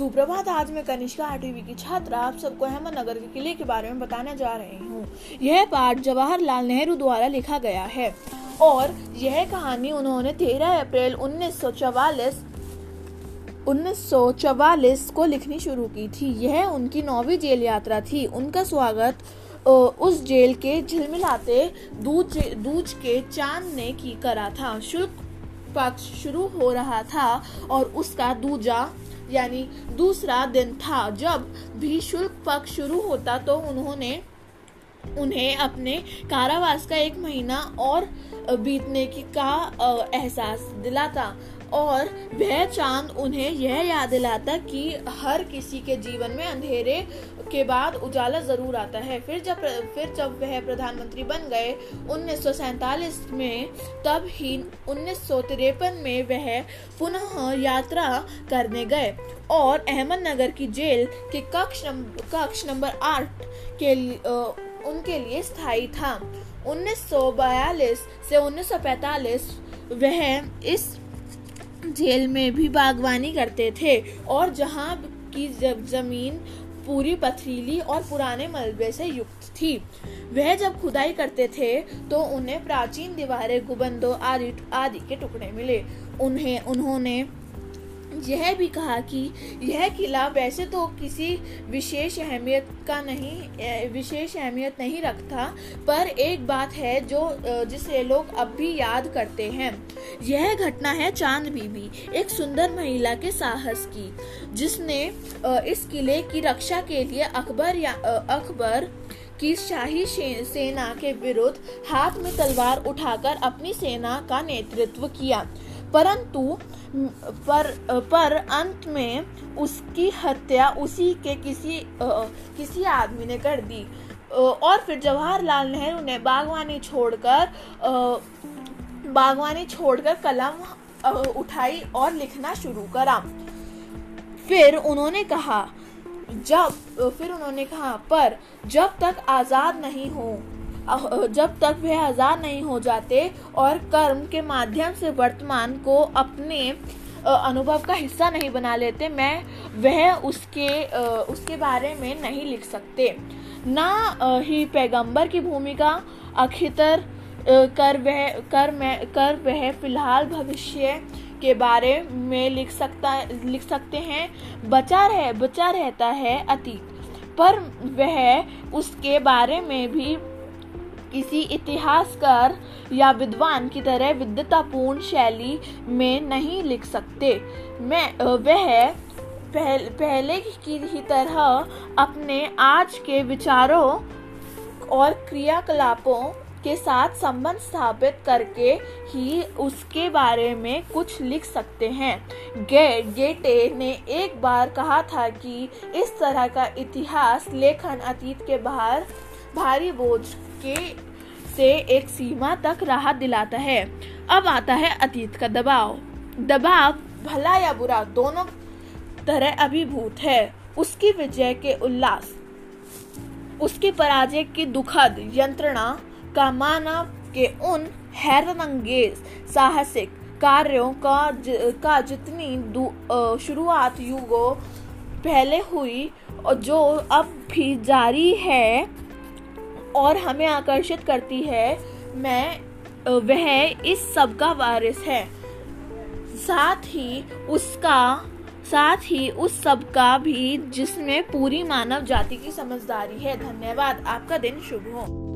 सुप्रभात, आज मैं कनिष्का आठवीं की छात्रा, आप सबको अहमदनगर के किले के बारे में बताने जा रही हूँ। यह पाठ जवाहरलाल नेहरू द्वारा लिखा गया है और यह कहानी उन्होंने 13 अप्रैल 1944 1944 को लिखनी शुरू की थी। यह उनकी नौवीं जेल यात्रा थी। उनका स्वागत उस जेल के झिलमिलाते दूज दूज के चाँद ने की करा था। शुल्क पक्ष शुरू हो रहा था और उसका दूजा, यानी दूसरा दिन था। जब भी शुल्क पक्ष शुरू होता तो उन्होंने उन्हें अपने कारावास का एक महीना और बीतने की का एहसास दिलाता। और वह चाँद उन्हें यह याद दिलाता कि हर किसी के जीवन में अंधेरे के बाद उजाला ज़रूर आता है। फिर जब फिर जब वह प्रधानमंत्री बन गए उन्नीस में, तब ही उन्नीस सौ तिरपन में वह पुनः यात्रा करने गए और अहमदनगर की जेल के कक्ष नंबर कक्ष नंबर आठ के उनके लिए स्थायी था। 1942 से 1945 वह इस जेल में भी बागवानी करते थे और जहाँ की ज़मीन पूरी पथरीली और पुराने मलबे से युक्त थी। वह जब खुदाई करते थे तो उन्हें प्राचीन दीवारें, गुबंदों आदि आदि के टुकड़े मिले। उन्हें, उन्होंने यह भी कहा कि यह किला वैसे तो किसी विशेष अहमियत का नहीं विशेष अहमियत नहीं रखता, पर एक बात है जो जिसे लोग अब भी याद करते हैं। यह घटना है चाँद बीबी एक सुंदर महिला के साहस की, जिसने इस किले की रक्षा के लिए अकबर या अकबर की शाही सेना के विरुद्ध हाथ में तलवार उठाकर अपनी सेना का नेतृत्व किया। परंतु पर पर अंत में उसकी हत्या उसी के किसी आ, किसी आदमी ने कर दी। और फिर जवाहरलाल नेहरू ने बागवानी छोड़कर बागवानी छोड़कर कलम उठाई और लिखना शुरू करा। फिर उन्होंने कहा जब फिर उन्होंने कहा पर जब तक आज़ाद नहीं हो जब तक वह आज़ाद नहीं हो जाते और कर्म के माध्यम से वर्तमान को अपने अनुभव का हिस्सा नहीं बना लेते, मैं वह उसके उसके बारे में नहीं लिख सकते। ना ही पैगंबर की भूमिका अखितर कर वह, कर मैं, कर वह फ़िलहाल भविष्य के बारे में लिख सकता, लिख सकते हैं। बचा रह, बचा रहता है अतीत, पर वह उसके बारे में भी किसी इतिहासकार या विद्वान की तरह विद्वतापूर्ण शैली में नहीं लिख सकते। मैं वह पहल, पहले की ही तरह अपने आज के विचारों और क्रियाकलापों के साथ संबंध स्थापित करके ही उसके बारे में कुछ लिख सकते हैं। गे गेटे ने एक बार कहा था कि इस तरह का इतिहास लेखन अतीत के बाहर भारी बोझ के से एक सीमा तक राहत दिलाता है। अब आता है अतीत का दबाव। दबाव भला या बुरा दोनों तरह अभिभूत है। उसकी विजय के उल्लास उसकी पराजय की दुखद यंत्रणा का मानव के उन हैरतअंगेज साहसिक कार्यों का ज, का जितनी शुरुआत युगों पहले हुई और जो अब भी जारी है और हमें आकर्षित करती है, मैं वह इस सब का वारिस है। साथ ही उसका, साथ ही उस सब का भी जिसमें पूरी मानव जाति की समझदारी है। धन्यवाद। आपका दिन शुभ हो।